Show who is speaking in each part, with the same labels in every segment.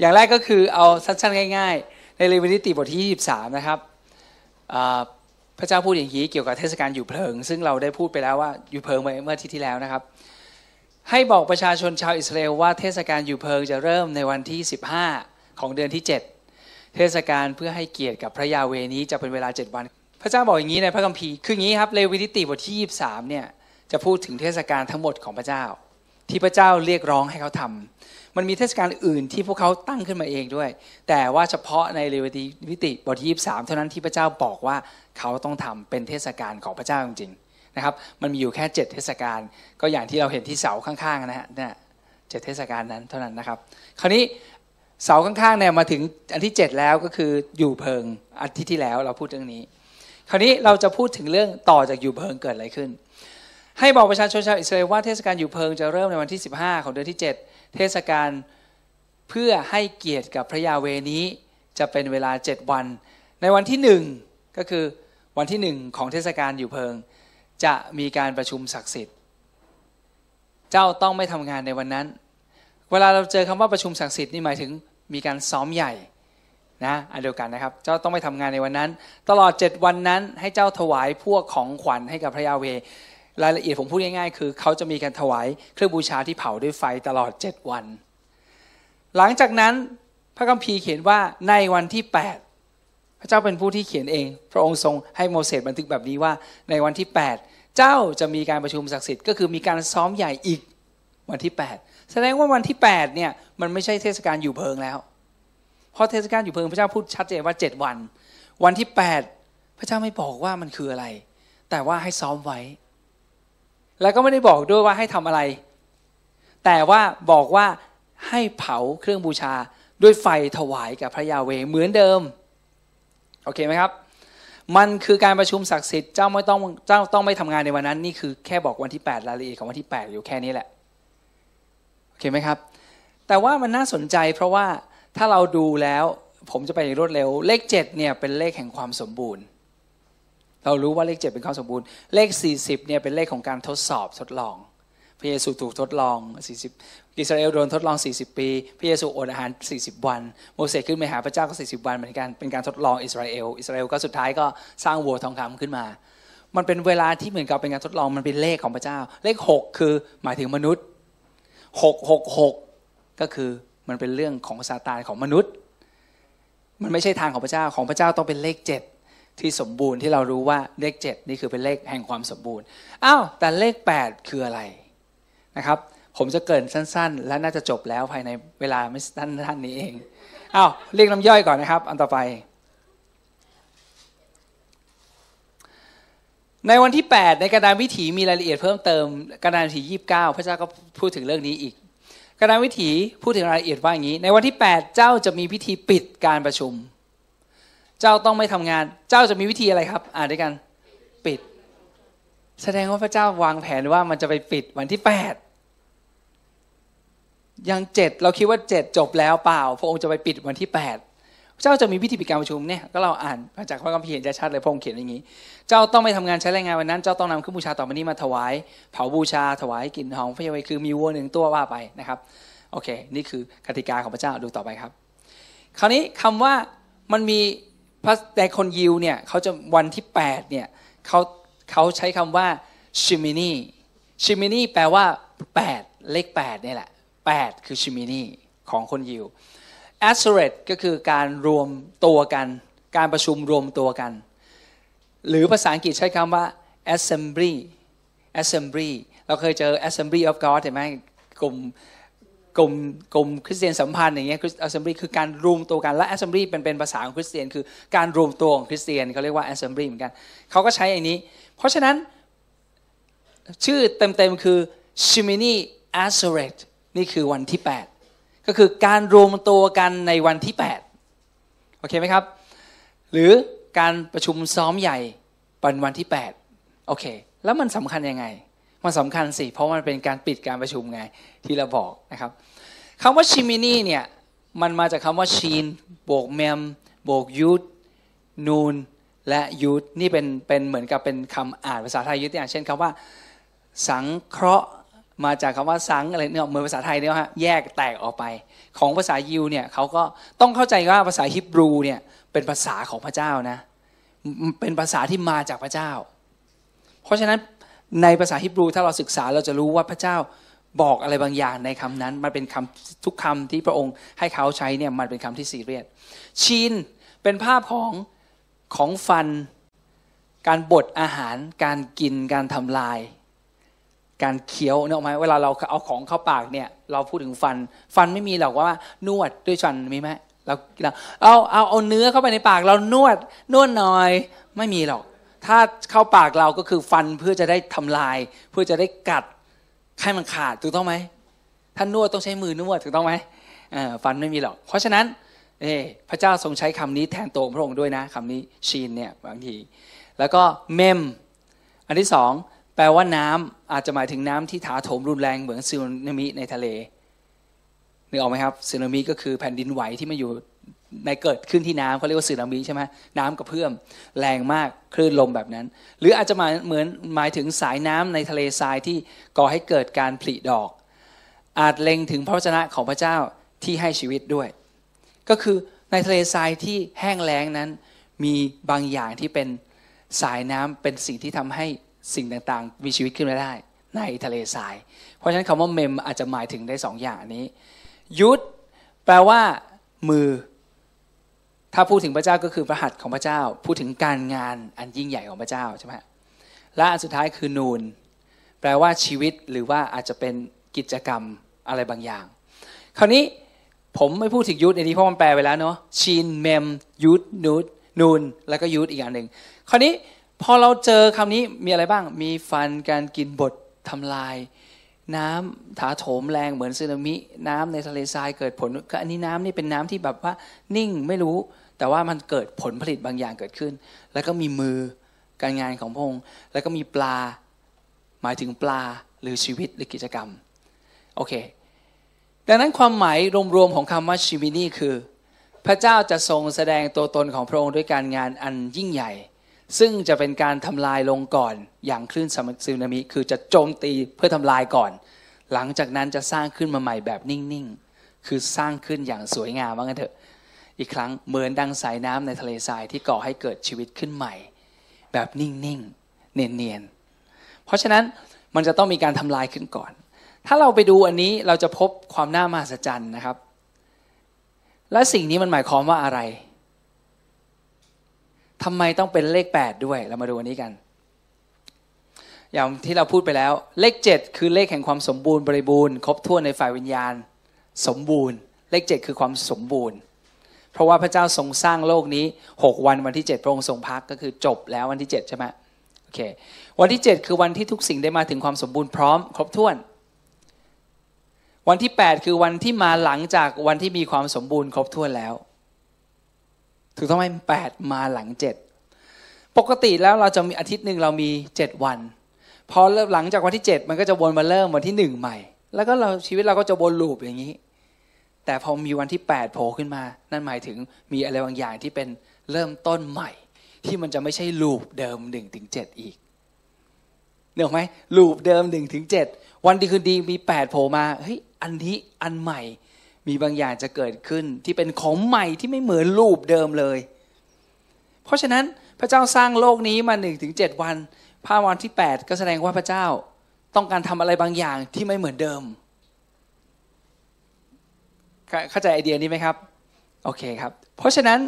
Speaker 1: อย่างแรกก็คือเอาสั้นๆง่าย ๆ ในเลวินิติบทที่23นะครับพระเจ้าพูดอย่างนี้เกี่ยวกับเทศกาลอยู่เพลิง ซึ่งเราได้พูดไปแล้วว่าอยู่เพลิงเมื่อที่ที่แล้วนะครับ ให้บอกประชาชนชาวอิสราเอลว่าเทศกาลอยู่เพลิงจะเริ่มในวันที่ 15 ของเดือนที่ 7 เทศกาลเพื่อให้เกียรติกับพระยาเวนี้จะเป็นเวลา 7 วัน พระเจ้าบอกอย่างนี้ในพระคัมภีร์คืออย่างนี้ครับเลวินิติบทที่ 23เนี่ยจะพูดถึงเทศกาลทั้งหมดของพระเจ้า ที่พระเจ้าเรียกร้องให้เขาทำ มันมีเทศกาลอื่นที่พวกเขาตั้งขึ้นมาเองด้วย แต่ว่าเฉพาะในเลวิติบทที่ 23 เท่านั้นที่พระเจ้าบอกว่าเขาต้องทำเป็นเทศกาลของพระเจ้าจริงๆนะครับ มันมีอยู่แค่ 7 เทศกาลก็อย่างที่เราเห็นที่เสาข้างๆนะฮะเนี่ยเจ็ดเทศกาลนั้นเท่านั้นนะครับ คราวนี้เสาข้างๆเนี่ยมาถึงอันที่ 7 แล้วก็คืออยู่เพิงอาทิตย์ที่แล้วเราพูดเรื่องนี้ คราวนี้เราจะพูดถึงเรื่องต่อจากอยู่เพิงเกิดอะไรขึ้น ให้บอกประชาชนชาวอิสราเอลว่าเทศกาลอยู่เพิงจะเริ่มในวันที่ 15 ของเดือนที่ 7 เทศกาลเพื่อให้เกียรติกับพระยาเวนี้จะเป็นเวลา7วัน ในวันที่1ก็คือวันที่หนึ่งของเทศกาลอยู่เพิง จะมีการประชุมศักดิ์สิทธิ์ เจ้าต้องไม่ทำงานในวันนั้น เวลาเราเจอคำว่าประชุมศักดิ์สิทธิ์นี่หมายถึงมีการซ้อมใหญ่นะอันเดียวกันนะครับ เจ้าต้องไม่ทำงานในวันนั้น ตลอด 7 วันนั้นให้เจ้าถวายพวกของขวัญให้กับพระยาเว รายละเอียดผมพูดง่ายๆ คือเขาจะมีการถวายเครื่องบูชาที่เผาด้วยไฟตลอด 7 วัน หลังจากนั้นพระคัมภีร์เขียนว่าในวันที่ 8 พระเจ้าเป็นผู้ที่เขียนเอง พระองค์ทรงให้โมเสสบันทึกแบบนี้ว่า ในวันที่ 8 เจ้าจะมีการประชุมศักดิ์สิทธิ์ก็คือมีการซ้อมใหญ่อีกวันที่ 8 แสดงว่าวันที่8เนี่ยมันไม่ใช่เทศกาลอยู่เพิงแล้ว เพราะเทศกาลอยู่เพิงพระเจ้าพูดชัดเจนว่า 7 วัน วันที่ 8 พระเจ้าไม่บอกว่ามันคืออะไร แต่ว่าให้ซ้อมไว้ แล้วก็ไม่ได้บอกด้วยว่าให้ทำอะไร แต่ว่าบอกว่าให้เผาเครื่องบูชาด้วยไฟถวายกับพระยาเวเหมือนเดิม โอเคไหมครับ มันคือการประชุมศักดิ์สิทธิ์เจ้าไม่ต้องเจ้าต้องไม่ทำงานในวันนั้น นี่คือแค่บอกวันที่ 8 รายละเอียดของวันที่ 8 อยู่แค่นี้แหละ โอเคไหมครับ แต่ว่ามันน่าสนใจเพราะว่าถ้าเราดูแล้วผมจะไปรวดเร็ว เลข 7 เนี่ยเป็นเลขแห่งความสมบูรณ์ เรารู้ว่าเลข 7 เป็นความสมบูรณ์ เลข 40เนี่ยเป็นเลขของการทดสอบทดลอง พระเยซูถูกทดลอง 40 อิสราเอลโดนทดลอง 40 ปี พระเยซูอดอาหาร 40 วัน โมเสสขึ้นไปหาพระเจ้าก็ 40 วันเหมือนกันเป็นการทดลองอิสราเอล อิสราเอลก็สุดท้ายก็สร้างวัวทองคำขึ้นมา มันเป็นเวลาที่เหมือนกับเป็นการทดลองมันเป็นเลขของพระเจ้า เลข 6 คือหมายถึงมนุษย์ 6 6 6 ก็คือมันเป็นเรื่องของซาตานของมนุษย์ มันไม่ใช่ทางของพระเจ้าของพระเจ้าต้องเป็นเลข 7 ที่สมบูรณ์ที่เรารู้ว่าเลข 7 นี่คือเป็นเลขแห่งความสมบูรณ์อ้าวแต่เลข 8 คืออะไรนะครับผมจะเกินสั้น ๆ และน่าจะจบแล้วภายในเวลาไม่สั้นท่านนี้เองอ้าวเรียกน้ำย่อยก่อนนะครับ อันต่อไป ในวันที่ 8 ในกระดานวิถีมีรายละเอียดเพิ่มเติมกระดานวิถี29 พระเจ้าก็พูดถึงเรื่องนี้อีกกระดานวิถีพูดถึงรายละเอียดว่าอย่างนี้ ในวันที่ 8 เจ้าจะมีพิธีปิดการประชุม เจ้าต้องไม่ทำงาน เจ้าจะมีวิธีอะไรครับ อ่านด้วยกัน ปิด แสดงว่าพระเจ้าวางแผนว่ามันจะไปปิดวันที่แปดยังเจ็ดเราคิดว่าเจ็ดจบแล้วเปล่า พระองค์จะไปปิดวันที่แปดเจ้าจะมีพิธีปิดการประชุมเนี่ยก็เราอ่านมาจากพระคัมภีร์เห็นชัดเลยพระองค์เขียนอย่างนี้ เจ้าต้องไม่ทำงานใช้แรงงานวันนั้น เจ้าต้องนำเครื่องบูชาต่อไปนี้มาถวาย เผาบูชาถวายกลิ่นหอมพระยาห์เวห์คือมีวัวหนึ่งตัวว่าไปนะครับโอเค นี่คือกติกาของพระเจ้าดูต่อไปครับ คราวนี้คำว่ามันมี ระแต่คนยิวเนี่ยเขาจะวันที่8เนี่ยเขาเขาใช้คำว่าשמיני שמיניแปลว่า 8 เลข8นี่แหละ 8 คือשמיניของคนยิวעצרתก็คือการรวมตัวกัน การประชุมรวมตัวกัน หรือภาษาอังกฤษใช้คำว่า assembly assembly เราเคยเจอ assembly of God เห็นไหมกลุ่ม กลุ่มกลุ่มคริสเตียนสัมพันธ์อย่างเงี้ย assembly คือการรวมตัวกันและ assembly เป็นเป็นภาษาของคริสเตียนคือการรวมตัวของคริสเตียนเขาเรียกว่า assembly เหมือนกันเขาก็ใช้อย่างนี้ เพราะฉะนั้นชื่อเต็มๆคือ Shimini a s e r e t นี่คือวันที่ 8 ก็คือการรวมตัวกันในวันที่8โอเคไหมครับ หรือการประชุมซ้อมใหญ่ปันวันที่8โอเคแล้วมันสำคัญยังไงมันสำคัญสิ เพราะมันเป็นการปิดการประชุมไงที่เราบอกนะครับ คำว่าชิมินีเนี่ยมันมาจากคำว่าชีน โบกเมม โบกยูดนูน และยูดนี่เป็นเป็นเหมือนกับเป็นคำอ่านภาษาไทยยุดอย่างเช่นคำว่า สังเคราะห์มาจากคำว่าสังอะไรเนี่ยเหมือนภาษาไทยเนี่ยฮะแยกแตกออกไป ของภาษายิวเนี่ยเขาก็ต้องเข้าใจว่าภาษาฮิบรูเนี่ยเป็นภาษาของพระเจ้านะเป็นภาษาที่มาจากพระเจ้า เพราะฉะนั้นในภาษาฮิบรูถ้าเราศึกษาเราจะรู้ว่าพระเจ้า บอกอะไรบางอย่างในคำนั้น มันเป็นคำทุกคำที่พระองค์ให้เขาใช้เนี่ยมันเป็นคำที่ซีเรียสชีนเป็นภาพของของฟัน การบดอาหาร การกินการทำลาย การเคี้ยวเนอะไหมเวลาเราเอาของเข้าปากเนี่ยเราพูดถึงฟัน ฟันไม่มีหรอกว่านวดด้วยฟันมีไหมเราเอาเอาเอาเนื้อเข้าไปในปากเรานวดนวดหน่อยไม่มีหรอก ถ้าเข้าปากเราก็คือฟันเพื่อจะได้ทำลาย เพื่อจะได้กัด ให้มันขาดถูกต้องไหมท่านนวดต้องใช้มือนวดถูกต้องไหมฟันไม่มีหรอก เพราะฉะนั้นเอพระเจ้าทรงใช้คำนี้แทนตัวพระองค์ด้วยนะคำนี้ชีนเนี่ยบางที แล้วก็เมม อันที่สองแปลว่าน้ำอาจจะหมายถึงน้ำที่ถาโถมรุนแรงเหมือนซึนามิในทะเลนึกออกไหมครับซึนามิก็คือแผ่นดินไหวที่มาอยู่ ในเกิดขึ้นที่น้ำเขาเรียกว่าสึนามิใช่ไหมน้ำกระเพื่อมแรงมากคลื่นลมแบบนั้น หรืออาจจะมาเหมือนหมายถึงสายน้ำในทะเลทรายที่ก่อให้เกิดการผลิดอก อาจเล็งถึงพระวจนะของพระเจ้าที่ให้ชีวิตด้วย ก็คือในทะเลทรายที่แห้งแล้งนั้น มีบางอย่างที่เป็นสายน้ำเป็นสิ่งที่ทำให้สิ่งต่างๆ มีชีวิตขึ้นมาได้ ในทะเลทราย เพราะฉะนั้นคำว่าเมมอาจจะหมายถึงได้สองอย่างนี้ ยุดแปลว่ามือ ถ้าพูดถึงพระเจ้าก็คือพระหัตถ์ของพระเจ้า พูดถึงการงานอันยิ่งใหญ่ของพระเจ้าใช่ไหมและอันสุดท้ายคือนูน แปลว่าชีวิตหรือว่าอาจจะเป็นกิจกรรมอะไรบางอย่าง คราวนี้ผมไม่พูดถึงยุทธในนี้เพราะมันแปลไปแล้วเนาะชีนเมมยุทธนูดนูนแล้วก็ยุทธอีกอันหนึ่งคราวนี้พอเราเจอคำนี้มีอะไรบ้างมีฟันการกินบททำลาย น้ำถาโถมแรงเหมือนสึนามิ น้ำในทะเลทรายเกิดผลก็อันนี้น้ำนี่เป็นน้ำที่แบบว่านิ่งไม่รู้ แต่ว่ามันเกิดผลผลิตบางอย่างเกิดขึ้น แล้วก็มีมือการงานของพงค์แล้วก็มีปลา หมายถึงปลาหรือชีวิตหรือกิจกรรมโอเคดังนั้นความหมายรวมๆของคำว่าชีวินี่คือ พระเจ้าจะทรงแสดงตัวตนของพระองค์ด้วยการงานอันยิ่งใหญ่ ซึ่งจะเป็นการทำลายลงก่อน อย่างคลื่นซึนามิ คือจะโจมตีเพื่อทำลายก่อน หลังจากนั้นจะสร้างขึ้นมาใหม่แบบนิ่งๆ คือสร้างขึ้นอย่างสวยงามว่างั้นเถอะ อีกครั้งเหมือนดังสายน้ำในทะเลทรายที่ก่อให้เกิดชีวิตขึ้นใหม่ แบบนิ่งๆ เนียนๆ เพราะฉะนั้นมันจะต้องมีการทำลายขึ้นก่อน ถ้าเราไปดูอันนี้เราจะพบความน่ามหัศจรรย์นะครับ และสิ่งนี้มันหมายความว่าอะไร ทำไมต้องเป็นเลข 8 ด้วย เรามาดูอันนี้กัน อย่างที่เราพูดไปแล้ว เลข 7 คือเลขแห่งความสมบูรณ์บริบูรณ์ครบถ้วนในฝ่ายวิญญาณ สมบูรณ์ เลข 7 คือความสมบูรณ์ เพราะว่าพระเจ้าทรงสร้างโลกนี้ 6 วันวันที่ 7 พระองค์ทรงพักก็คือจบแล้ววันที่ 7 ใช่ไหมโอเค วันที่ 7 คือวันที่ทุกสิ่งได้มาถึงความสมบูรณ์พร้อม ครบถ้วน วันที่ 8 คือวันที่มาหลังจากวันที่มีความสมบูรณ์ครบถ้วนแล้ว ถูกต้องไหมแปดมาหลังเจ็ดปกติแล้วเราจะมีอาทิตย์หนึ่งเรามีเจ็ดวันพอหลังจากวันที่เจ็ดมันก็จะวนมาเริ่มวันที่หนึ่งใหม่ แล้วก็เราชีวิตเราก็จะวนลูปอย่างนี้ แต่พอมีวันที่8โผล่ขึ้นมา นั่นหมายถึงมีอะไรบางอย่างที่เป็นเริ่มต้นใหม่ ที่มันจะไม่ใช่ลูปเดิม1ถึง7อีกเนอะไหมลูปเดิม1ถึง7วันดีคืนดีมี8โผล่มาเฮ้ยอันนี้อันใหม่ มีบางอย่างจะเกิดขึ้นที่เป็นของใหม่ที่ไม่เหมือนลูปเดิมเลย เพราะฉะนั้นพระเจ้าสร้างโลกนี้มา1ถึง7วันภาวันที่ 8 ก็แสดงว่าพระเจ้าต้องการทำอะไรบางอย่างที่ไม่เหมือนเดิม เข้าใจไอเดียนี้ไหมครับ โอเคครับ เพราะฉะนั้น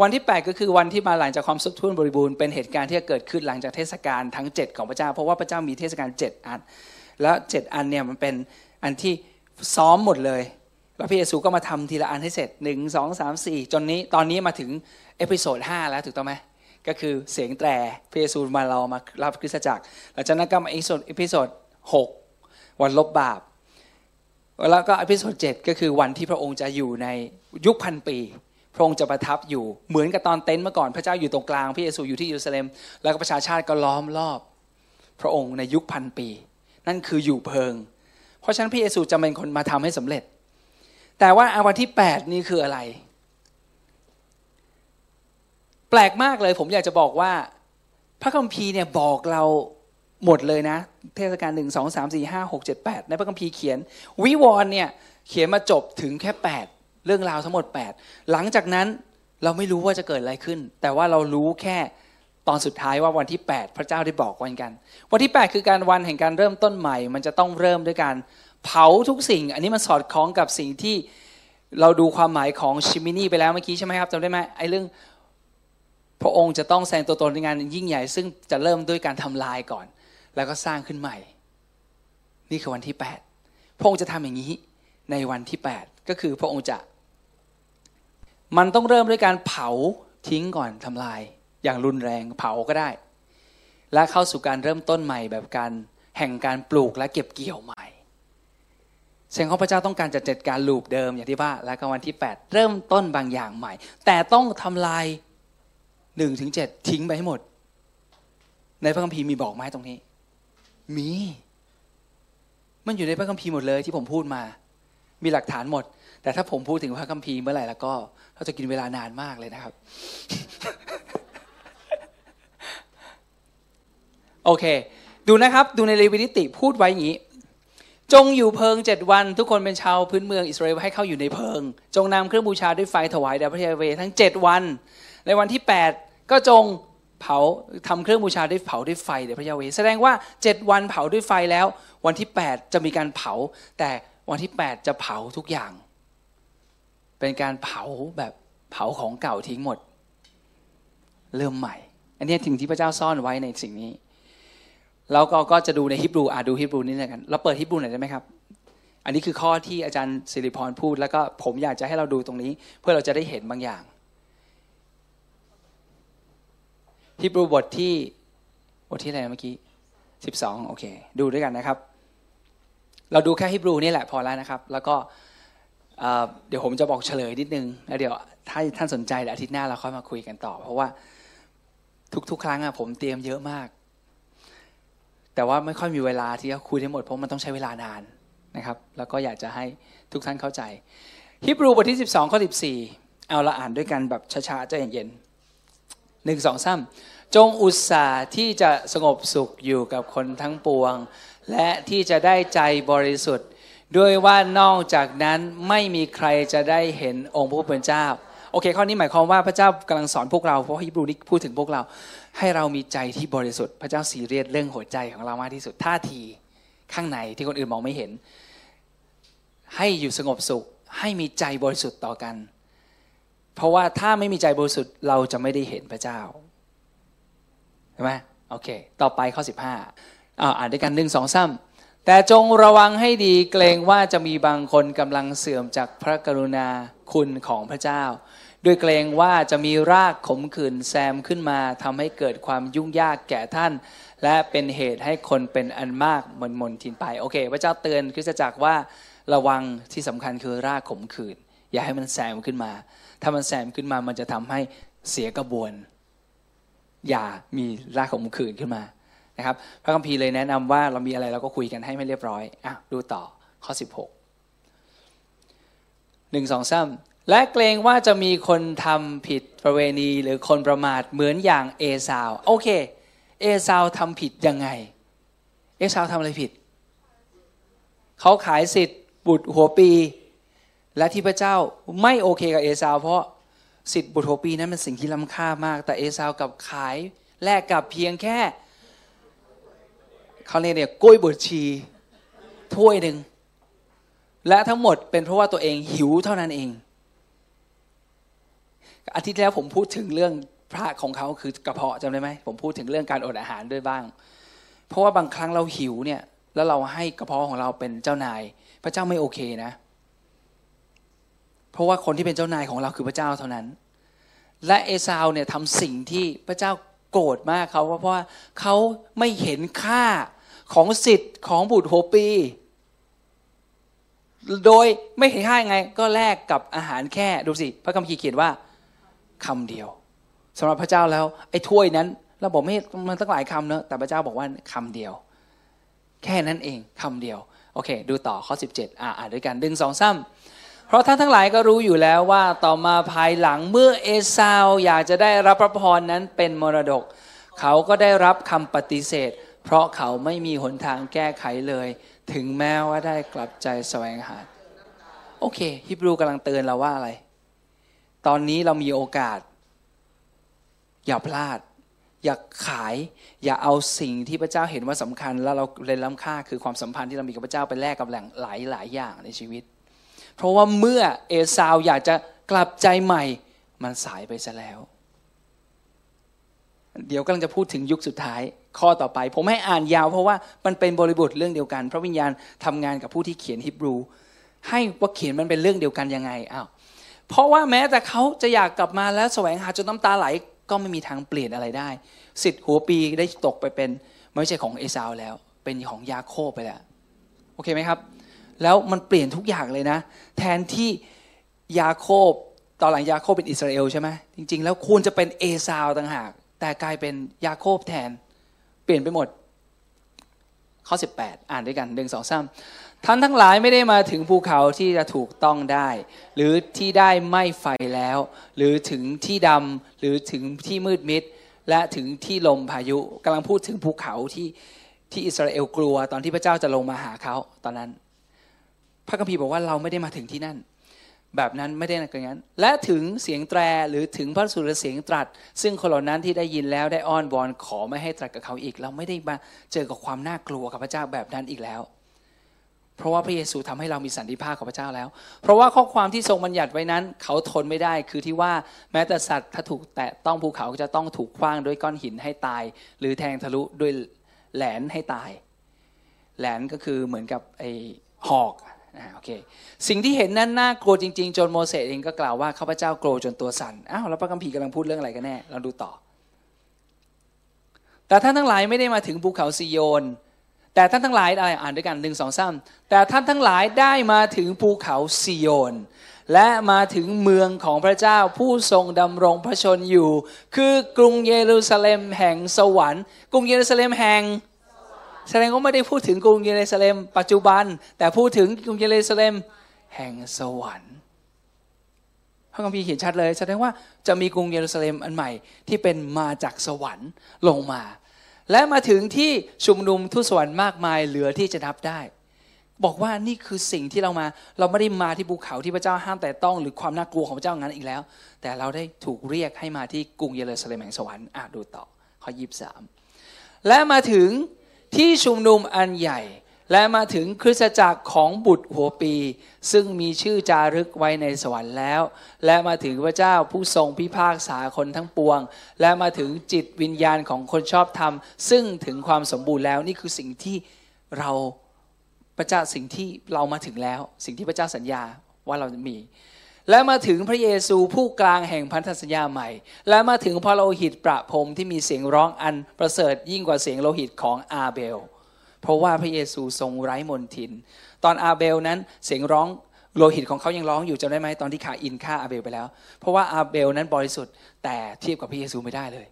Speaker 1: วันที่ 8 ก็คือวันที่มาหลังจากความสุขทุนบริบูรณ์เป็นเหตุการณ์ที่จะเกิดขึ้นหลังจากเทศกาลทั้ง 7 ของพระเจ้า เพราะว่าพระเจ้ามีเทศกาล7อัน แล้ว 7 อันเนี่ยมันเป็นอันที่ซ้อมหมดเลย แล้วพระเยซูก็มาทำทีละอันให้เสร็จ1 2 3 4จนนี้ตอนนี้มาถึง episode 5แล้วถูกต้องไหมก็คือเสียงแตรพระเยซูมาเรามารับคริสตจักรหลังจากนั้นก็มา episode 6วันลบบาป แล้วก็ episode เจ็ดก็คือวันที่พระองค์จะอยู่ในยุคพันปี พระองค์จะประทับอยู่เหมือนกับตอนเต็นท์เมื่อก่อนพระเจ้าอยู่ตรงกลางพระเยซูอยู่ที่เยรูซาเล็ม แล้วก็ประชาชาติก็ล้อมรอบ พระองค์ในยุคพันปี นั่นคืออยู่เพิง เพราะฉะนั้นพระเยซูจะเป็นคนมาทำให้สำเร็จ แต่ว่าอาวันที่ 8 นี่คืออะไร แปลกมากเลย ผมอยากจะบอกว่า พระคัมภีร์เนี่ยบอกเราหมดเลยนะ เทศกาลหนึ่งสองสามสี่ห้าหกเจ็ดแปดในพระคัมภีร์เขียน วิวรณ์เนี่ย เขียนมาจบถึงแค่แปดเรื่องราวทั้งหมดแปดหลังจากนั้นเราไม่รู้ว่าจะเกิดอะไรขึ้น แต่ว่าเรารู้แค่ตอนสุดท้ายว่าวันที่ 8 พระเจ้าได้บอกวันกัน วันที่ 8 คือการวันแห่งการเริ่มต้นใหม่ มันจะต้องเริ่มด้วยการ เผาทุกสิ่ง อันนี้มันสอดคล้องกับสิ่งที่เราดูความหมายของชิมินีไปแล้วเมื่อกี้ใช่ไหมครับจำได้ไหมไอ้เรื่องพระองค์จะต้องแสดงตัวตนในงานยิ่งใหญ่ ซึ่งจะเริ่มด้วยการทำลายก่อน แล้วก็สร้างขึ้นใหม่ นี่คือวันที่ 8 พระองค์จะทำอย่างนี้ในวันที่ 8 ก็คือพระองค์จะ มันต้องเริ่มด้วยการเผาทิ้งก่อนทำลาย อย่างรุนแรงเผาก็ได้ และเข้าสู่การเริ่มต้นใหม่แบบการแห่งการปลูกและเก็บเกี่ยวใหม่ เสียงของพระเจ้าต้องการจะจัดการลูปเดิมอย่างที่ว่า และก็วันที่ 8 เริ่มต้นบางอย่างใหม่ แต่ต้องทำลายหนึ่งถึงเทิ้งไปให้หมด ในพระคัมภีร์มีบอกไหมตรงนี้ มี มันอยู่ในพระคัมภีร์หมดเลยที่ผมพูดมา มีหลักฐานหมด แต่ถ้าผมพูดถึงพระคัมภีร์เมื่อไหร่แล้วก็เราจะกินเวลานานมากเลยนะครับ โอเค ดูนะครับ ดูในเลวินิติพูดไว้อย่างนี้ จงอยู่เพิงเจ็ดวัน ทุกคนเป็นชาวพื้นเมืองอิสราเอลให้เข้าอยู่ในเพิง จงนำเครื่องบูชาด้วยไฟถวายแด่พระยาเวทั้งเจ็ดวัน ในวันที่แปดก็จงเผาทำเครื่องบูชาด้วยเผาด้วยไฟแด่พระยาเวแสดงว่าเจ็ดวันเผาด้วยไฟแล้ว วันที่แปดจะมีการเผา แต่วันที่แปดจะเผาทุกอย่าง เป็นการเผาแบบเผาของเก่าทิ้งหมด เริ่มใหม่ อันนี้ถึงที่พระเจ้าซ่อนไว้ในสิ่งนี้ แล้วก็ก็จะดูในฮิบรูอ่าดูฮิบรูนี่กันเราเปิดฮิบรูหน่อยได้ไหมครับ อันนี้คือข้อที่อาจารย์สิริพรพูด แล้วก็ผมอยากจะให้เราดูตรงนี้ เพื่อเราจะได้เห็นบางอย่างฮิบรูบทที่บทที่อะไรเมื่อกี้สิบสองโอเค ดูด้วยกันนะครับ เราดูแค่ฮิบรูนี่แหละพอแล้วนะครับ แล้วก็เดี๋ยวผมจะบอกเฉลยนิดนึงแล้วเดี๋ยวถ้าท่านสนใจเดี๋ยวอาทิตย์หน้าเราค่อยมาคุยกันต่อ เพราะว่าทุกๆ ครั้งอะผมเตรียมเยอะมาก แต่ว่าไม่ค่อยมีเวลาที่จะคุยทั้งหมดเพราะมันต้องใช้เวลานานนะครับ แล้วก็อยากจะให้ทุกท่านเข้าใจฮิบรูบทที่ 12ข้อ14 เอาละอ่านด้วยกันแบบช้าๆใจเย็นๆหนึ่งสองสามจงอุตส่าห์ที่จะสงบสุขอยู่กับคนทั้งปวง และที่จะได้ใจบริสุทธิ์ ด้วยว่านอกจากนั้นไม่มีใครจะได้เห็นองค์พระผู้เป็นเจ้า โอเค ข้อนี้หมายความว่าพระเจ้ากำลังสอนพวกเราเพราะฮิบรูนี้พูดถึงพวกเรา ให้เรามีใจที่บริสุทธิ์ พระเจ้าสีเรียสเรื่องหัวใจของเรามากที่สุดท่าทีข้างในที่คนอื่นมองไม่เห็น ให้อยู่สงบสุข ให้มีใจบริสุทธิ์ต่อกัน เพราะว่าถ้าไม่มีใจบริสุทธิ์เราจะไม่ได้เห็นพระเจ้าใช่ไหมโอเค ต่อไปข้อ 15อ่าอ่านด้วยกันหนึ่งสองซ้ำ แต่จงระวังให้ดีเกรงว่าจะมีบางคนกำลังเสื่อมจากพระกรุณาคุณของพระเจ้า ด้วยเกรงว่าจะมีรากขมขื่นแซมขึ้นมาทำให้เกิดความยุ่งยากแก่ท่าน และเป็นเหตุให้คนเป็นอันมากมนมนทินไปโอเค พระเจ้าเตือนคริสตจักรว่าระวังที่สำคัญคือรากขมขื่นอย่าให้มันแซมขึ้นมา ถ้ามันแซมขึ้นมามันจะทำให้เสียกระบวน อย่ามีรากขมขื่นขึ้นมา นะครับพระคัมภีร์เลยแนะนำว่าเรามีอะไรเราก็คุยกันให้ไม่เรียบร้อยอะดูต่อข้อ 16 1 2 3 และเกรงว่าจะมีคนทำผิดประเวณีหรือคนประมาทเหมือนอย่างเอซาวโอเคเอซาวทำผิดยังไง เอซาวทำอะไรผิด เขาขายสิทธิ์บุตรหัวปี และที่พระเจ้าไม่โอเคกับเอซาวเพราะสิทธิ์บุตรหัวปีนั้นเป็นสิ่งที่ล้ำค่ามาก แต่เอซาวกับขายแลกกับเพียงแค่ เขาเรียกเนี่ยกล้วยบดชีถ้วยหนึ่งและทั้งหมดเป็นเพราะว่าตัวเองหิวเท่านั้นเอง อาทิตย์แล้วผมพูดถึงเรื่องพระของเขาคือกระเพาะจำได้ไหมผมพูดถึงเรื่องการอดอาหารด้วยบ้าง เพราะว่าบางครั้งเราหิวเนี่ยแล้วเราให้กระเพาะของเราเป็นเจ้านาย พระเจ้าไม่โอเคนะ เพราะว่าคนที่เป็นเจ้านายของเราคือพระเจ้าเท่านั้น และเอซาวเนี่ยทำสิ่งที่พระเจ้าโกรธมากเขาเพราะว่าเขาไม่เห็นค่า ของสิทธิ์ของบุตรโฮปี โดยไม่เห็นค่ายังไง ก็แลกกับอาหารแค่ดูสิ พระคัมภีร์เขียนว่าคำเดียวสำหรับพระเจ้าแล้วไอ้ถ้วยนั้น เราบอกไม่มันตั้งหลายคำเนอะแต่พระเจ้าบอกว่าคำเดียว แค่นั้นเองคำเดียวโอเค ดูต่อข้อ 17 อ่าอ่านด้วยกันดึงสองซ้ำเพราะท่านทั้งหลายก็รู้อยู่แล้วว่าต่อมาภายหลังเมื่อเอซาวอยากจะได้รับพระพรนั้นเป็นมรดก เขาก็ได้รับคำปฏิเสธ เพราะเขาไม่มีหนทางแก้ไขเลย ถึงแม้ว่าได้กลับใจแสวงหา โอเค ฮิบรูกำลังเตือนเราว่าอะไร ตอนนี้เรามีโอกาส อย่าพลาด อย่าขาย อย่าเอาสิ่งที่พระเจ้าเห็นว่าสำคัญ แล้วเราเรียนล้ำค่าคือความสัมพันธ์ที่เรามีกับพระเจ้าไปแลกกับแหล่งหลายหลายอย่างในชีวิต เพราะว่าเมื่อเอซาวอยากจะกลับใจใหม่ มันสายไปซะแล้ว เดี๋ยวกำลังจะพูดถึงยุคสุดท้ายข้อต่อไป ผมให้อ่านยาวเพราะว่ามันเป็นบริบทเรื่องเดียวกัน พระวิญญาณทำงานกับผู้ที่เขียนฮิบรู ให้ว่าเขียนมันเป็นเรื่องเดียวกันยังไงอ้าวเพราะว่าแม้แต่เขาจะอยากกลับมาแล้วแสวงหาจนน้ำตาไหล ก็ไม่มีทางเปลี่ยนอะไรได้ สิทธิ์หัวปีได้ตกไปเป็นไม่ใช่ของเอซาวแล้ว เป็นของยาโคบไปแล้วโอเคไหมครับ แล้วมันเปลี่ยนทุกอย่างเลยนะ แทนที่ยาโคบตอนหลังยาโคบเป็นอิสราเอลใช่ไหมจริง ๆ แล้วควรจะเป็นเอซาวต่างหาก แต่กลายเป็นยาโคบแทน เปลี่ยนไปหมด ข้อ 18 อ่านด้วยกันหนึ่งสองสามท่านทั้งหลายไม่ได้มาถึงภูเขาที่จะถูกต้องได้ หรือที่ได้ไม้ไฟแล้ว หรือถึงที่ดำหรือถึงที่มืดมิด และถึงที่ลมพายุกำลังพูดถึงภูเขาที่ที่อิสราเอลกลัวตอนที่พระเจ้าจะลงมาหาเขาตอนนั้น พระคัมภีร์บอกว่าเราไม่ได้มาถึงที่นั่น แบบนั้นไม่ได้นักอย่างนั้น และถึงเสียงแตรหรือถึงพระสุรเสียงตรัส ซึ่งคนเหล่านั้นที่ได้ยินแล้วได้อ้อนวอนขอไม่ให้ตรัสกับเขาอีก เราไม่ได้มาเจอกับความน่ากลัวกับพระเจ้าแบบนั้นอีกแล้ว เพราะว่าพระเยซูทำให้เรามีสันติภาพกับพระเจ้าแล้ว เพราะว่าข้อความที่ทรงบัญญัติไว้นั้น เขาทนไม่ได้คือที่ว่าแม้แต่สัตว์ถ้าถูกแตะต้องภูเขาจะต้องถูกคว้างด้วยก้อนหินให้ตาย หรือแทงทะลุด้วยแหลนให้ตายแหลนก็คือเหมือนกับไอหอก อ่าโอเคสิ่งที่เห็นนั้นน่ากลัวจริง ๆ จนโมเสสเองก็กล่าวว่าข้าพเจ้ากลัวจนตัวสั่นอ้าวแล้วพระคัมภีร์กำลังพูดเรื่องอะไรกันแน่เราดูต่อ แต่ท่านทั้งหลายไม่ได้มาถึงภูเขาซิโยน แต่ท่านทั้งหลายอะไรอ่านด้วยกันหนึ่งสองสามแต่ท่านทั้งหลายได้มาถึงภูเขาซิโยน และมาถึงเมืองของพระเจ้าผู้ทรงดำรงพระชนอยู่ คือกรุงเยรูซาเล็มแห่งสวรรค์ กรุงเยรูซาเล็มแห่ง แสดงว่าไม่ได้พูดถึงกรุงเยรูซาเล็มปัจจุบัน แต่พูดถึงกรุงเยรูซาเล็มแห่งสวรรค์พระคัมภีร์เขียนชัดเลย แสดงว่าจะมีกรุงเยรูซาเล็มอันใหม่ที่เป็นมาจากสวรรค์ลงมา และมาถึงที่ชุมนุมทุสวรรค์มากมายเหลือที่จะนับได้ บอกว่านี่คือสิ่งที่เรามา เราไม่ได้มาที่ภูเขาที่พระเจ้าห้ามแต่ต้อง หรือความน่ากลัวของพระเจ้างั้นอีกแล้ว แต่เราได้ถูกเรียกให้มาที่กรุงเยรูซาเล็มแห่งสวรรค์อะดูต่อข้อยีบสามและมาถึง ที่ชุมนุมอันใหญ่ และมาถึงคริสตจักรของบุตรหัวปี ซึ่งมีชื่อจารึกไว้ในสวรรค์แล้ว และมาถึงพระเจ้าผู้ทรงพิพากษาคนทั้งปวง และมาถึงจิตวิญญาณของคนชอบธรรม ซึ่งถึงความสมบูรณ์แล้วนี่คือสิ่งที่เราพระเจ้าสิ่งที่เรามาถึงแล้ว สิ่งที่พระเจ้าสัญญาว่าเราจะมี และมาถึงพระเยซูผู้กลางแห่งพันธสัญญาใหม่ และมาถึงพระโลหิตประพรมที่มีเสียงร้องอันประเสริฐยิ่งกว่าเสียงโลหิตของอาเบล เพราะว่าพระเยซูทรงไร้มนทิน ตอนอาเบลนั้นเสียงร้องโลหิตของเขายังร้องอยู่จำได้ไหมตอนที่คาอินฆ่าอาเบลไปแล้ว เพราะว่าอาเบลนั้นบริสุทธิ์แต่เทียบกับพระเยซูไม่ได้เลย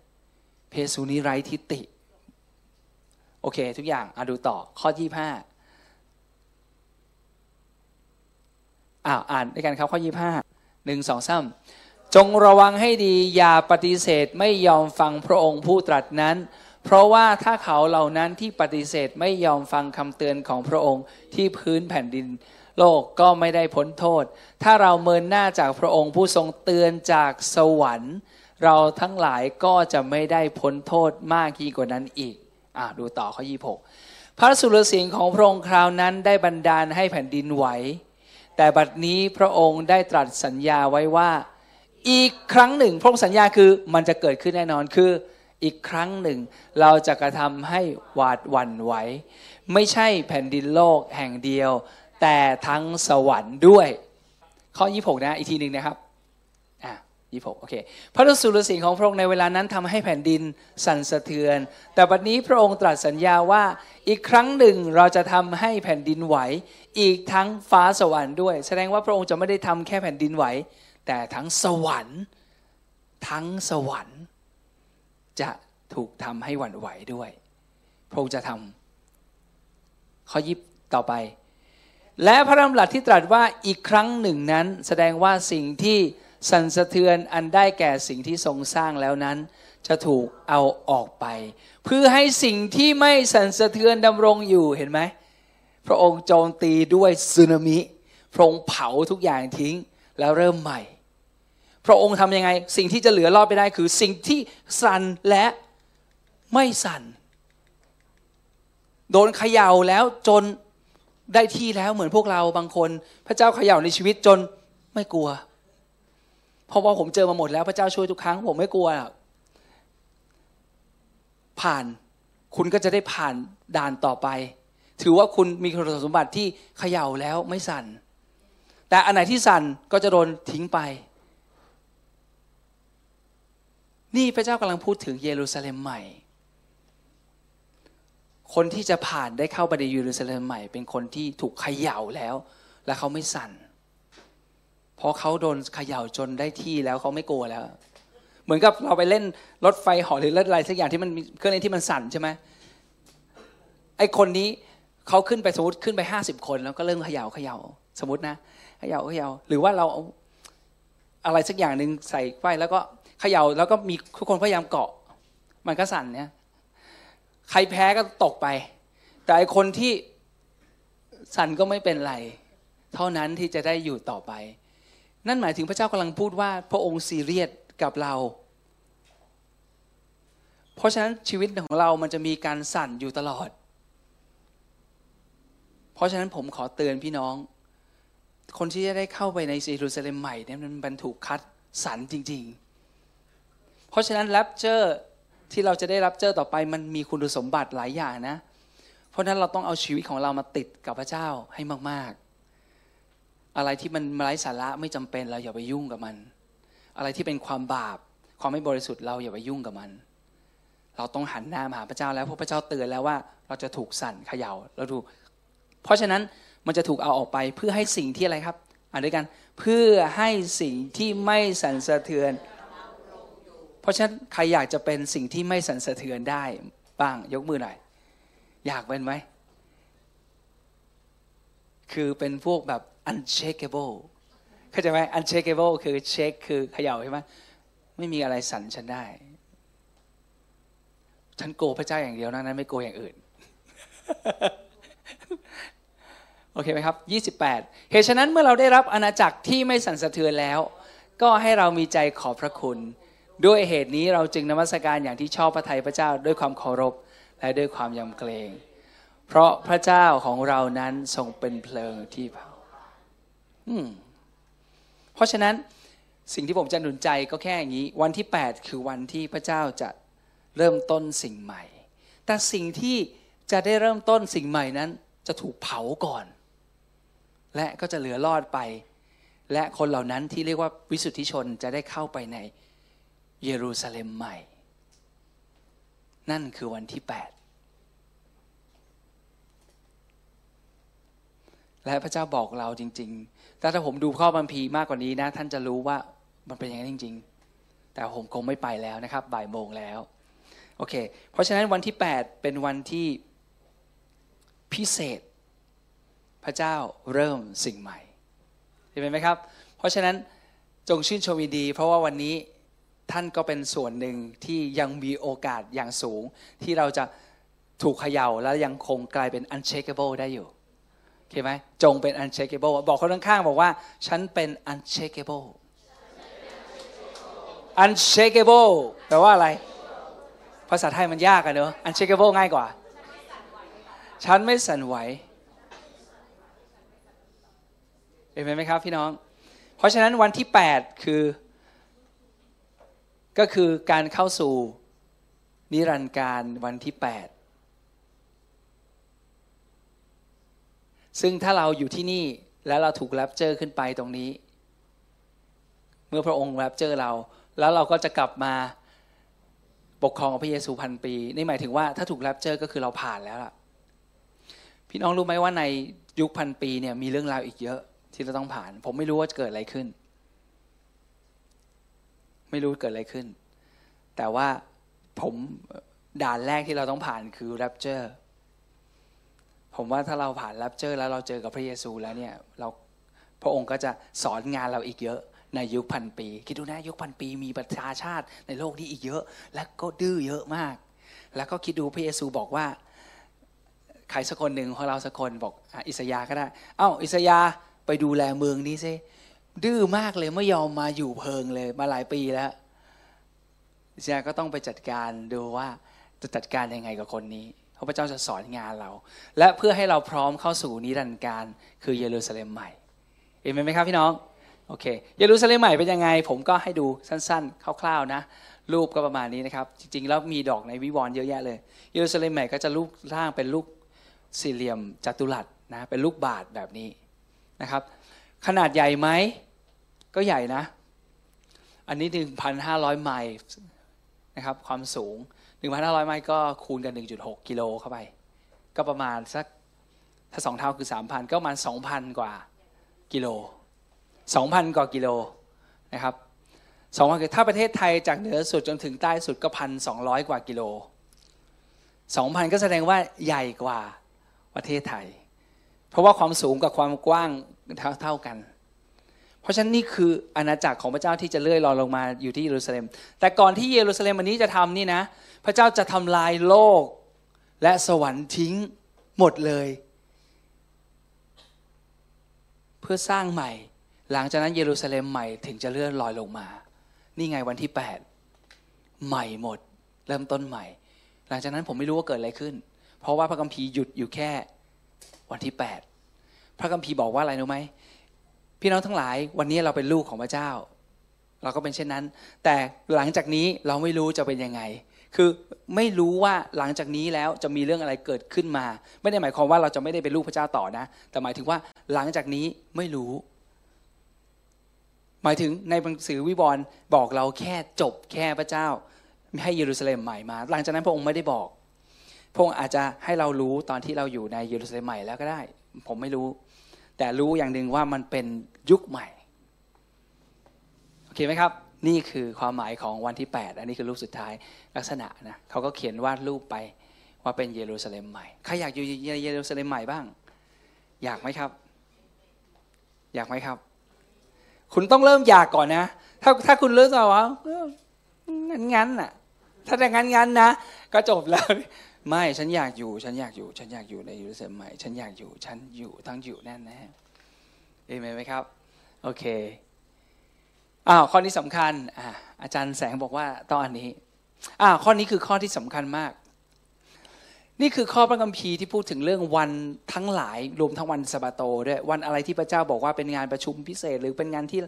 Speaker 1: พระเยซูนี้ไร้ตำหนิโอเค ทุกอย่างอาดูต่อข้อที่ห้า อ่าอ่านด้วยกันครับข้อยี่ห้าหนึ่งสองสามจงระวังให้ดีอย่าปฏิเสธไม่ยอมฟังพระองค์ผู้ตรัสนั้น เพราะว่าถ้าเขาเหล่านั้นที่ปฏิเสธไม่ยอมฟังคำเตือนของพระองค์ที่พื้นแผ่นดิน โลกก็ไม่ได้พ้นโทษ ถ้าเราเมินหน้าจากพระองค์ผู้ทรงเตือนจากสวรรค์ เราทั้งหลายก็จะไม่ได้พ้นโทษมากยิ่งกว่านั้นอีกอ่าดูต่อข้อยี่หกพระสุรเสียงของพระองค์คราวนั้นได้บันดาลให้แผ่นดินไหว แต่บัดนี้พระองค์ได้ตรัสสัญญาไว้ว่า อีกครั้งหนึ่ง พระองค์สัญญาคือมันจะเกิดขึ้นแน่นอนคืออีกครั้งหนึ่ง เราจะกระทำให้หวาดหวั่นไหวไม่ใช่แผ่นดินโลกแห่งเดียว แต่ทั้งสวรรค์ด้วย ข้อ 26 นะอีกทีหนึ่งนะครับ อะ26โอเคพระสุรเสียงของพระองค์ในเวลานั้นทำให้แผ่นดินสั่นสะเทือน แต่บัดนี้พระองค์ตรัสสัญญาว่าอีกครั้งหนึ่งเราจะทำให้แผ่นดินไหว อีกทั้งฟ้าสวรรค์ด้วย แสดงว่าพระองค์จะไม่ได้ทำแค่แผ่นดินไหว แต่ทั้งสวรรค์ ทั้งสวรรค์ จะถูกทำให้หวั่นไหวด้วย พระองค์จะทำข้อยิบต่อไป และพระดำรัสที่ตรัสว่าอีกครั้งหนึ่งนั้น แสดงว่าสิ่งที่ สั่นสะเทือนอันได้แก่สิ่งที่ทรงสร้างแล้วนั้น จะถูกเอาออกไป เพื่อให้สิ่งที่ไม่สั่นสะเทือนดำรงอยู่เห็นไหมพระองค์โจมตีด้วยสึนามิ พระองค์เผาทุกอย่างทิ้งแล้วเริ่มใหม่ พระองค์ทำยังไง สิ่งที่จะเหลือรอดไปได้คือสิ่งที่สั่นและไม่สั่น โดนเขย่าแล้วจนได้ที่แล้วเหมือนพวกเราบางคน พระเจ้าเขย่าในชีวิตจนไม่กลัว เพราะว่าผมเจอมาหมดแล้วพระเจ้าช่วยทุกครั้ง ผมไม่กลัวผ่านคุณก็จะได้ผ่านด่านต่อไป ถือว่าคุณมีคุณสมบัติที่เขย่าแล้วไม่สั่น แต่อันไหนที่สั่นก็จะโดนทิ้งไป นี่พระเจ้ากำลังพูดถึงเยรูซาเล็มใหม่ คนที่จะผ่านได้เข้าไปในเยรูซาเล็มใหม่ เป็นคนที่ถูกเขย่าแล้ว และเขาไม่สั่น เพราะเขาโดนเขย่าจนได้ที่แล้วเขาไม่กลัวแล้ว เหมือนกับเราไปเล่นรถไฟหาะหรือรถอะไรสักอย่างที่มันเครื่องเล่นที่มันสั่นใช่ไหมไอคนนี้เขาขึ้นไปสมมติขึ้นไปห้าสิบคน แล้วก็เริ่มเขย่าเขย่าสมมตินะเขย่าเขย่าหรือว่าเราเอาอะไรสักอย่างหนึ่งใส่ไปแล้วก็เขย่าแล้วก็มีทุกคนพยายามเกาะ มันก็สั่นเนี่ยใครแพ้ก็ตกไป แต่ไอคนที่สั่นก็ไม่เป็นไร เท่านั้นที่จะได้อยู่ต่อไป นั่นหมายถึงพระเจ้ากำลังพูดว่าพระองค์ซีเรียสกับเรา เพราะฉะนั้นชีวิตของเรามันจะมีการสั่นอยู่ตลอด เพราะฉะนั้นผมขอเตือนพี่น้อง คนที่จะได้เข้าไปในเยรูซาเล็มใหม่เนี่ยมันบรรทุกคัดสรรจริง ๆ เพราะฉะนั้นแรปเจอร์ที่เราจะได้รับเจอต่อไปมันมีคุณสมบัติหลายอย่างนะ เพราะฉะนั้นเราต้องเอาชีวิตของเรามาติดกับพระเจ้าให้มาก ๆ อะไรที่มันไร้สาระไม่จำเป็นเราอย่าไปยุ่งกับมัน อะไรที่เป็นความบาป ความไม่บริสุทธิ์เราอย่าไปยุ่งกับมัน เราต้องหันหน้ามาหาพระเจ้าแล้วเพราะพระเจ้าเตือนแล้วว่า เราจะถูกสั่นเขย่าเราถูก เพราะฉะนั้นมันจะถูกเอาออกไปเพื่อให้สิ่งที่อะไรครับอ่านด้วยกันเพื่อให้สิ่งที่ไม่สั่นสะเทือน เพราะฉะนั้นใครอยากจะเป็นสิ่งที่ไม่สั่นสะเทือนได้บ้างยกมือหน่อยอยากเป็นไหม คือเป็นพวกแบบ unshakable เข้าใจไหม unshakable คือเช็คคือเขย่าใช่ไหมไม่มีอะไรสั่นฉันได้ ฉันโกพระเจ้าอย่างเดียวนะนั้นไม่โกอย่างอื่น โอเคไหมครับ 28 เหตุฉะนั้นเมื่อเราได้รับอาณาจักรที่ไม่สั่นสะเทือนแล้ว ก็ให้เรามีใจขอบพระคุณ ด้วยเหตุนี้เราจึงนมัสการอย่างที่ชอบพระทัยพระเจ้าด้วยความเคารพและด้วยความยำเกรง เพราะพระเจ้าของเรานั้นทรงเป็นเพลิงที่เผาเพราะฉะนั้นสิ่งที่ผมจะหนุนใจก็แค่อย่างนี้ วันที่ 8 คือวันที่พระเจ้าจะเริ่มต้นสิ่งใหม่ แต่สิ่งที่จะได้เริ่มต้นสิ่งใหม่นั้น จะถูกเผาก่อน และก็จะเหลือรอดไป และคนเหล่านั้นที่เรียกว่าวิสุทธิชนจะได้เข้าไปในเยรูซาเล็มใหม่ นั่นคือวันที่ 8 และพระเจ้าบอกเราจริง ๆ แต่ถ้าผมดูข้อบัมพีมากกว่านี้นะ ท่านจะรู้ว่ามันเป็นอย่างนั้นจริง ๆ แต่ผมคงไม่ไปแล้วนะครับ บ่ายโมงแล้ว โอเค เพราะฉะนั้นวันที่ 8 เป็นวันที่พิเศษ พระเจ้าเริ่มสิ่งใหม่เห็นไหมครับ เพราะฉะนั้นจงชื่นชมยินดี เพราะว่าวันนี้ท่านก็เป็นส่วนหนึ่งที่ยังมีโอกาสอย่างสูง ที่เราจะถูกเขย่าแล้วยังคงกลายเป็น unshakable ได้อยู่ คไหมจงเป็น unshakable บอกคนข้างๆบอกว่า ฉันเป็น unshakable unshakable แปลว่าอะไร ภาษาไทยมันยากอะเนอะ unshakable ง่ายกว่า ฉันไม่สั่นไหวเห็นไหมครับพี่น้อง เพราะฉะนั้นวันที่ 8 คือ ก็คือการเข้าสู่นิรันดร์การวันที่ 8 ซึ่งถ้าเราอยู่ที่นี่แล้วเราถูก rapture ขึ้นไปตรงนี้ เมื่อพระองค์ rapture เรา แล้วเราก็จะกลับมาปกครองพระเยซูพันปี นี่หมายถึงว่าถ้าถูก rapture ก็คือเราผ่านแล้วล่ะ พี่น้องรู้ไหมว่าในยุคพันปีเนี่ยมีเรื่องราวอีกเยอะที่เราต้องผ่าน ผมไม่รู้ว่าจะเกิดอะไรขึ้น ไม่รู้เกิดอะไรขึ้น แต่ว่าผมด่านแรกที่เราต้องผ่านคือแรปเจอร์ ผมว่าถ้าเราผ่านแรปเจอแล้วเราเจอกับพระเยซูแล้วเนี่ยเราพระองค์ก็จะสอนงานเราอีกเยอะในยุคพันปี คิดดูนะยุคพันปี มีประชาชาติในโลกนี้อีกเยอะ และก็ดื้อเยอะมาก แล้วก็คิดดูพระเยซูบอกว่าใครสักคนหนึ่งของเราสักคนบอกอิสยาก็ได้ เอ้าอิสยาไปดูแลเมืองนี้ซิดื้อมากเลยไม่ยอมมาอยู่เพิงเลยมาหลายปีแล้วอิสยาก็ต้องไปจัดการดูว่าจะจัดการยังไงกับคนนี้ พระพเจ้าจะสอนงานเรา และเพื่อให้เราพร้อมเข้าสู่นิรันดร์การคือเยรูซาเล็มใหม่เห็นไหมครับพี่น้องโอเคเยรูซาเล็มใหม่เป็นยังไง ผมก็ให้ดูสั้นๆคร่าวๆนะรูปก็ประมาณนี้นะครับ จริงๆ แล้วมีดอกในวิวรณ์เยอะแยะเลย เยรูซาเล็มใหม่ก็จะรูปร่างเป็นลูกสี่เหลี่ยมจัตุรัสนะเป็นลูกบาศก์แบบนี้นะครับ ขนาดใหญ่ไหมก็ใหญ่นะ อันนี้ 1,500 ไมล์นะครับ ความสูง 1,500 ไมล์ก็คูณกัน 1.6 กิโลเข้าไป ก็ประมาณสักถ้าสองเท่าคือ 3,000 ก็ประมาณ 2,000 กว่ากิโล 2,000 กว่ากิโลนะครับสองพันคือถ้าประเทศไทยจากเหนือสุดจนถึงใต้สุดก็พันสองร้อยกว่ากิโลสองพันก็แสดงว่าใหญ่กว่าประเทศไทย เพราะว่าความสูงกับความกว้างเท่าเท่ากัน ราะฉะนั้นนี่คืออาณาจักรของพระเจ้าที่จะเลื่อยลอยลงมาอยู่ที่เยรูซาเล็ม แต่ก่อนที่เยรูซาเล็มอันนี้จะทำนี่นะ พระเจ้าจะทำลายโลกและสวรรค์ทิ้งหมดเลย เพื่อสร้างใหม่ หลังจากนั้นเยรูซาเล็มใหม่ถึงจะเลื่อนลอยลงมา นี่ไงวันที่แปดใหม่หมด เริ่มต้นใหม่ หลังจากนั้นผมไม่รู้ว่าเกิดอะไรขึ้น เพราะว่าพระคัมภีร์หยุดอยู่แค่วันที่แปดพระคัมภีร์บอกว่าอะไรรู้ไหม พี่น้องทั้งหลายวันนี้เราเป็นลูกของพระเจ้า เราก็เป็นเช่นนั้น แต่หลังจากนี้เราไม่รู้จะเป็นยังไง คือไม่รู้ว่าหลังจากนี้แล้วจะมีเรื่องอะไรเกิดขึ้นมา ไม่ได้หมายความว่าเราจะไม่ได้เป็นลูกพระเจ้าต่อนะ แต่หมายถึงว่าหลังจากนี้ไม่รู้ หมายถึงในหนังสือวิวรณ์บอกเราแค่จบแค่พระเจ้าให้เยรูซาเล็มใหม่มา หลังจากนั้นพระองค์ไม่ได้บอก พระองค์อาจจะให้เรารู้ตอนที่เราอยู่ในเยรูซาเล็มใหม่แล้วก็ได้ ผมไม่รู้ แต่รู้อย่างหนึ่งว่ามันเป็นยุคใหม่โอเคไหมครับ นี่คือความหมายของวันที่ 8 อันนี้คือรูปสุดท้ายลักษณะนะเขาก็เขียนวาดรูปไปว่าเป็นเยรูซาเล็มใหม่ใครอยากอยู่เยรูซาเล็มใหม่บ้าง อยากไหมครับ อยากไหมครับ คุณต้องเริ่มอยากก่อนนะ ถ้าถ้าคุณเริ่มจะว่างั้นงั้นน่ะ ถ้าแต่งั้นงั้นนะก็จบแล้ว ไม่ฉันอยากอยู่ ฉันอยากอยู่ ฉันอยากอยู่ในเยรูซาเล็มใหม่ ฉันอยากอยู่ ฉันอยู่ทั้งอยู่แน่แน่เอเมนไหมครับ โอเคอ้าวข้อนี้สำคัญอ่าอาจารย์แสงบอกว่าตอนนี้อ้าวข้อนี้คือข้อที่สำคัญมาก นี่คือข้อพระคัมภีร์ที่พูดถึงเรื่องวันทั้งหลายรวมทั้งวันสะบาโตด้วยวันอะไรที่พระเจ้าบอกว่าเป็นงานประชุมพิเศษ หรือเป็นงานที่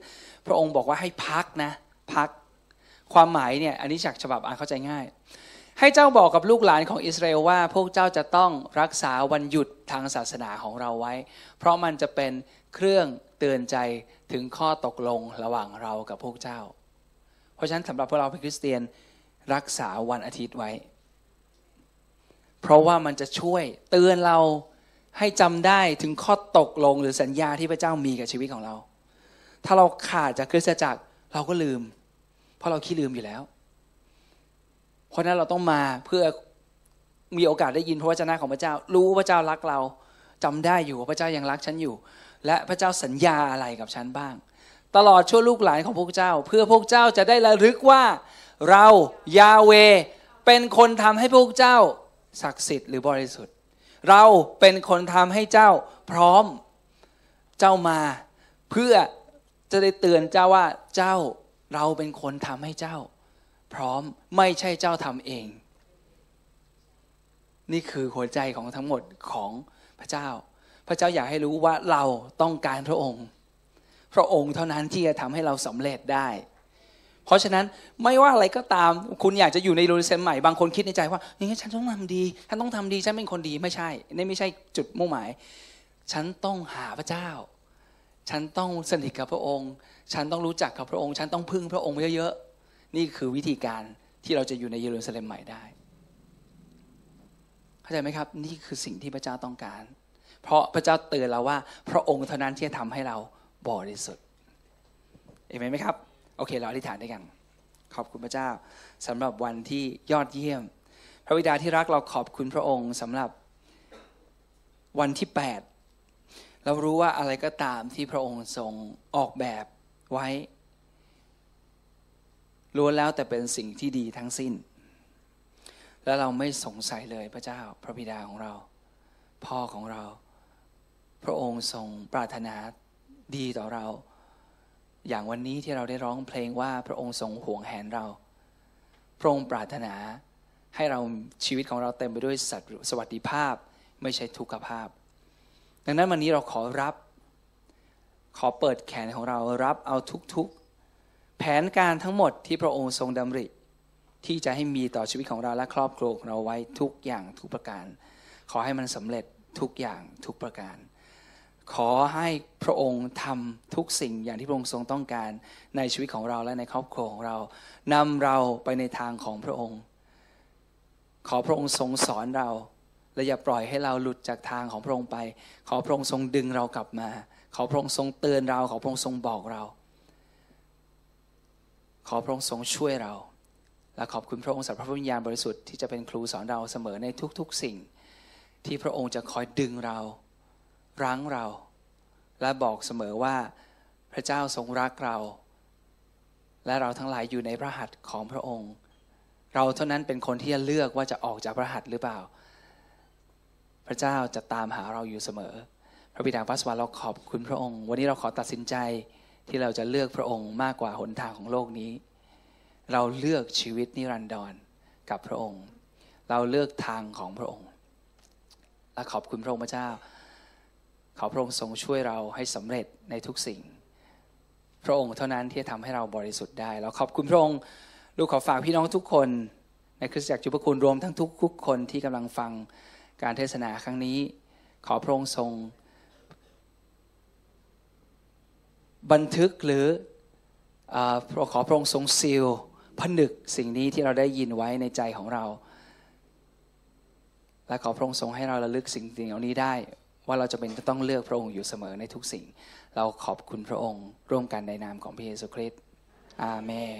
Speaker 1: พระองค์บอกว่าให้พักนะ พักความหมายเนี่ยอันนี้จากฉบับอ่านเข้าใจง่าย ให้เจ้าบอกกับลูกหลานของอิสราเอลว่าพวกเจ้าจะต้องรักษาวันหยุดทางศาสนาของเราไว้ เพราะมันจะเป็นเครื่องเตือนใจถึงข้อตกลงระหว่างเรากับพวกเจ้า เพราะฉะนั้นสำหรับพวกเราเป็นคริสเตียนรักษาวันอาทิตย์ไว้ เพราะว่ามันจะช่วยเตือนเราให้จำได้ถึงข้อตกลงหรือสัญญาที่พระเจ้ามีกับชีวิตของเรา ถ้าเราขาดจากคริสตจักรเราก็ลืม เพราะเราขี้ลืมอยู่แล้ว เพราะนั้นเราต้องมาเพื่อมีโอกาสได้ยินพระวจนะของพระเจ้า รู้ว่าพระเจ้ารักเราจำได้อยู่ว่าพระเจ้ายังรักฉันอยู่ และพระเจ้าสัญญาอะไรกับฉันบ้าง ตลอดชั่วลูกหลานของพวกเจ้า เพื่อพวกเจ้าจะได้ระลึกว่าเรายาเวเป็นคนทำให้พวกเจ้าศักดิ์สิทธิ์หรือบริสุทธิ์ เราเป็นคนทำให้เจ้าพร้อมเจ้ามา เพื่อจะได้เตือนเจ้าว่าเจ้าเราเป็นคนทำให้เจ้า พร้อมไม่ใช่เจ้าทำเอง นี่คือหัวใจของทั้งหมดของพระเจ้า พระเจ้าอยากให้รู้ว่าเราต้องการพระองค์ พระองค์เท่านั้นที่จะทำให้เราสำเร็จได้ เพราะฉะนั้นไม่ว่าอะไรก็ตาม คุณอยากจะอยู่ในโรลเซนใหม่บางคนคิดในใจว่าอย่างนี้ฉันต้องทำดีฉันต้องทำดีฉันเป็นคนดีไม่ใช่นี่ไม่ใช่จุดมุ่งหมาย ฉันต้องหาพระเจ้า ฉันต้องสนิทกับพระองค์ ฉันต้องรู้จักกับพระองค์ ฉันต้องพึ่งพระองค์เยอะๆ นี่คือวิธีการที่เราจะอยู่ในเยรูซาเล็มใหม่ได้ เข้าใจไหมครับ นี่คือสิ่งที่พระเจ้าต้องการ เพราะพระเจ้าเตือนเราว่า พระองค์เท่านั้นที่จะทำให้เราบริสุทธิ์เอเมนไหมครับ โอเค เราอธิษฐานด้วยกัน ขอบคุณพระเจ้าสำหรับวันที่ยอดเยี่ยม พระวิดาที่รักเราขอบคุณพระองค์สำหรับวันที่ 8 เรารู้ว่าอะไรก็ตามที่พระองค์ทรงออกแบบไว้ ล้วนแล้วแต่เป็นสิ่งที่ดีทั้งสิ้น และเราไม่สงสัยเลยพระเจ้าพระบิดาของเรา พ่อของเรา พระองค์ทรงปรารถนาดีต่อเรา อย่างวันนี้ที่เราได้ร้องเพลงว่าพระองค์ทรงห่วงแหนเรา พระองค์ปรารถนาให้เราชีวิตของเราเต็มไปด้วยสัตว์สวัสดิภาพไม่ใช่ทุกขภาพ ดังนั้นวันนี้เราขอรับ ขอเปิดแขนของเรารับเอาทุกๆ แผนการทั้งหมดที่พระองค์ทรงดำริ ที่จะให้มีต่อชีวิตของเราและครอบครัวของเราไว้ทุกอย่างทุกประการ ขอให้มันสำเร็จทุกอย่างทุกประการ ขอให้พระองค์ทำทุกสิ่งอย่างที่พระองค์ทรงต้องการในชีวิตของเราและในครอบครัวของเรานำเราไปในทางของพระองค์ ขอพระองค์ทรงสอนเราและอย่าปล่อยให้เราหลุดจากทางของพระองค์ไป ขอพระองค์ทรงดึงเรากลับมา ขอพระองค์ทรงเตือนเรา ขอพระองค์ทรงบอกเรา ขอพระองค์ทรงช่วยเรา และขอบคุณพระองค์สำหรับพระวิญญาณบริสุทธิ์ที่จะเป็นครูสอนเราเสมอในทุกๆสิ่ง ที่พระองค์จะคอยดึงเรา รั้งเรา และบอกเสมอว่าพระเจ้าทรงรักเรา และเราทั้งหลายอยู่ในพระหัตถ์ของพระองค์ เราเท่านั้นเป็นคนที่จะเลือกว่าจะออกจากพระหัตถ์หรือเปล่า พระเจ้าจะตามหาเราอยู่เสมอ พระบิดาพระสวรรค์เราขอบคุณพระองค์ วันนี้เราขอตัดสินใจ ที่เราจะเลือกพระองค์มากกว่าหนทางของโลกนี้ เราเลือกชีวิตนิรันดรกับพระองค์ เราเลือกทางของพระองค์ และขอบคุณพระองค์พระเจ้า ขอพระองค์ทรงช่วยเราให้สำเร็จในทุกสิ่ง พระองค์เท่านั้นที่จะทำให้เราบริสุทธิ์ได้เราขอบคุณพระองค์ลูกขอฝากพี่น้องทุกคน ในคริสตจักรจุปคุณรวมทั้งทุกๆคนที่กำลังฟังการเทศนาครั้งนี้ ขอพระองค์ทรง บันทึกหรือขอพระองค์ทรงซีลผนึกสิ่งนี้ที่เราได้ยินไว้ในใจของเรา และขอพระองค์ทรงให้เราระลึกสิ่งเหล่านี้ได้ ว่าเราจะเป็นจะต้องเลือกพระองค์อยู่เสมอในทุกสิ่ง เราขอบคุณพระองค์ ร่วมกันในนามของพระเยซูคริสต์อาเมน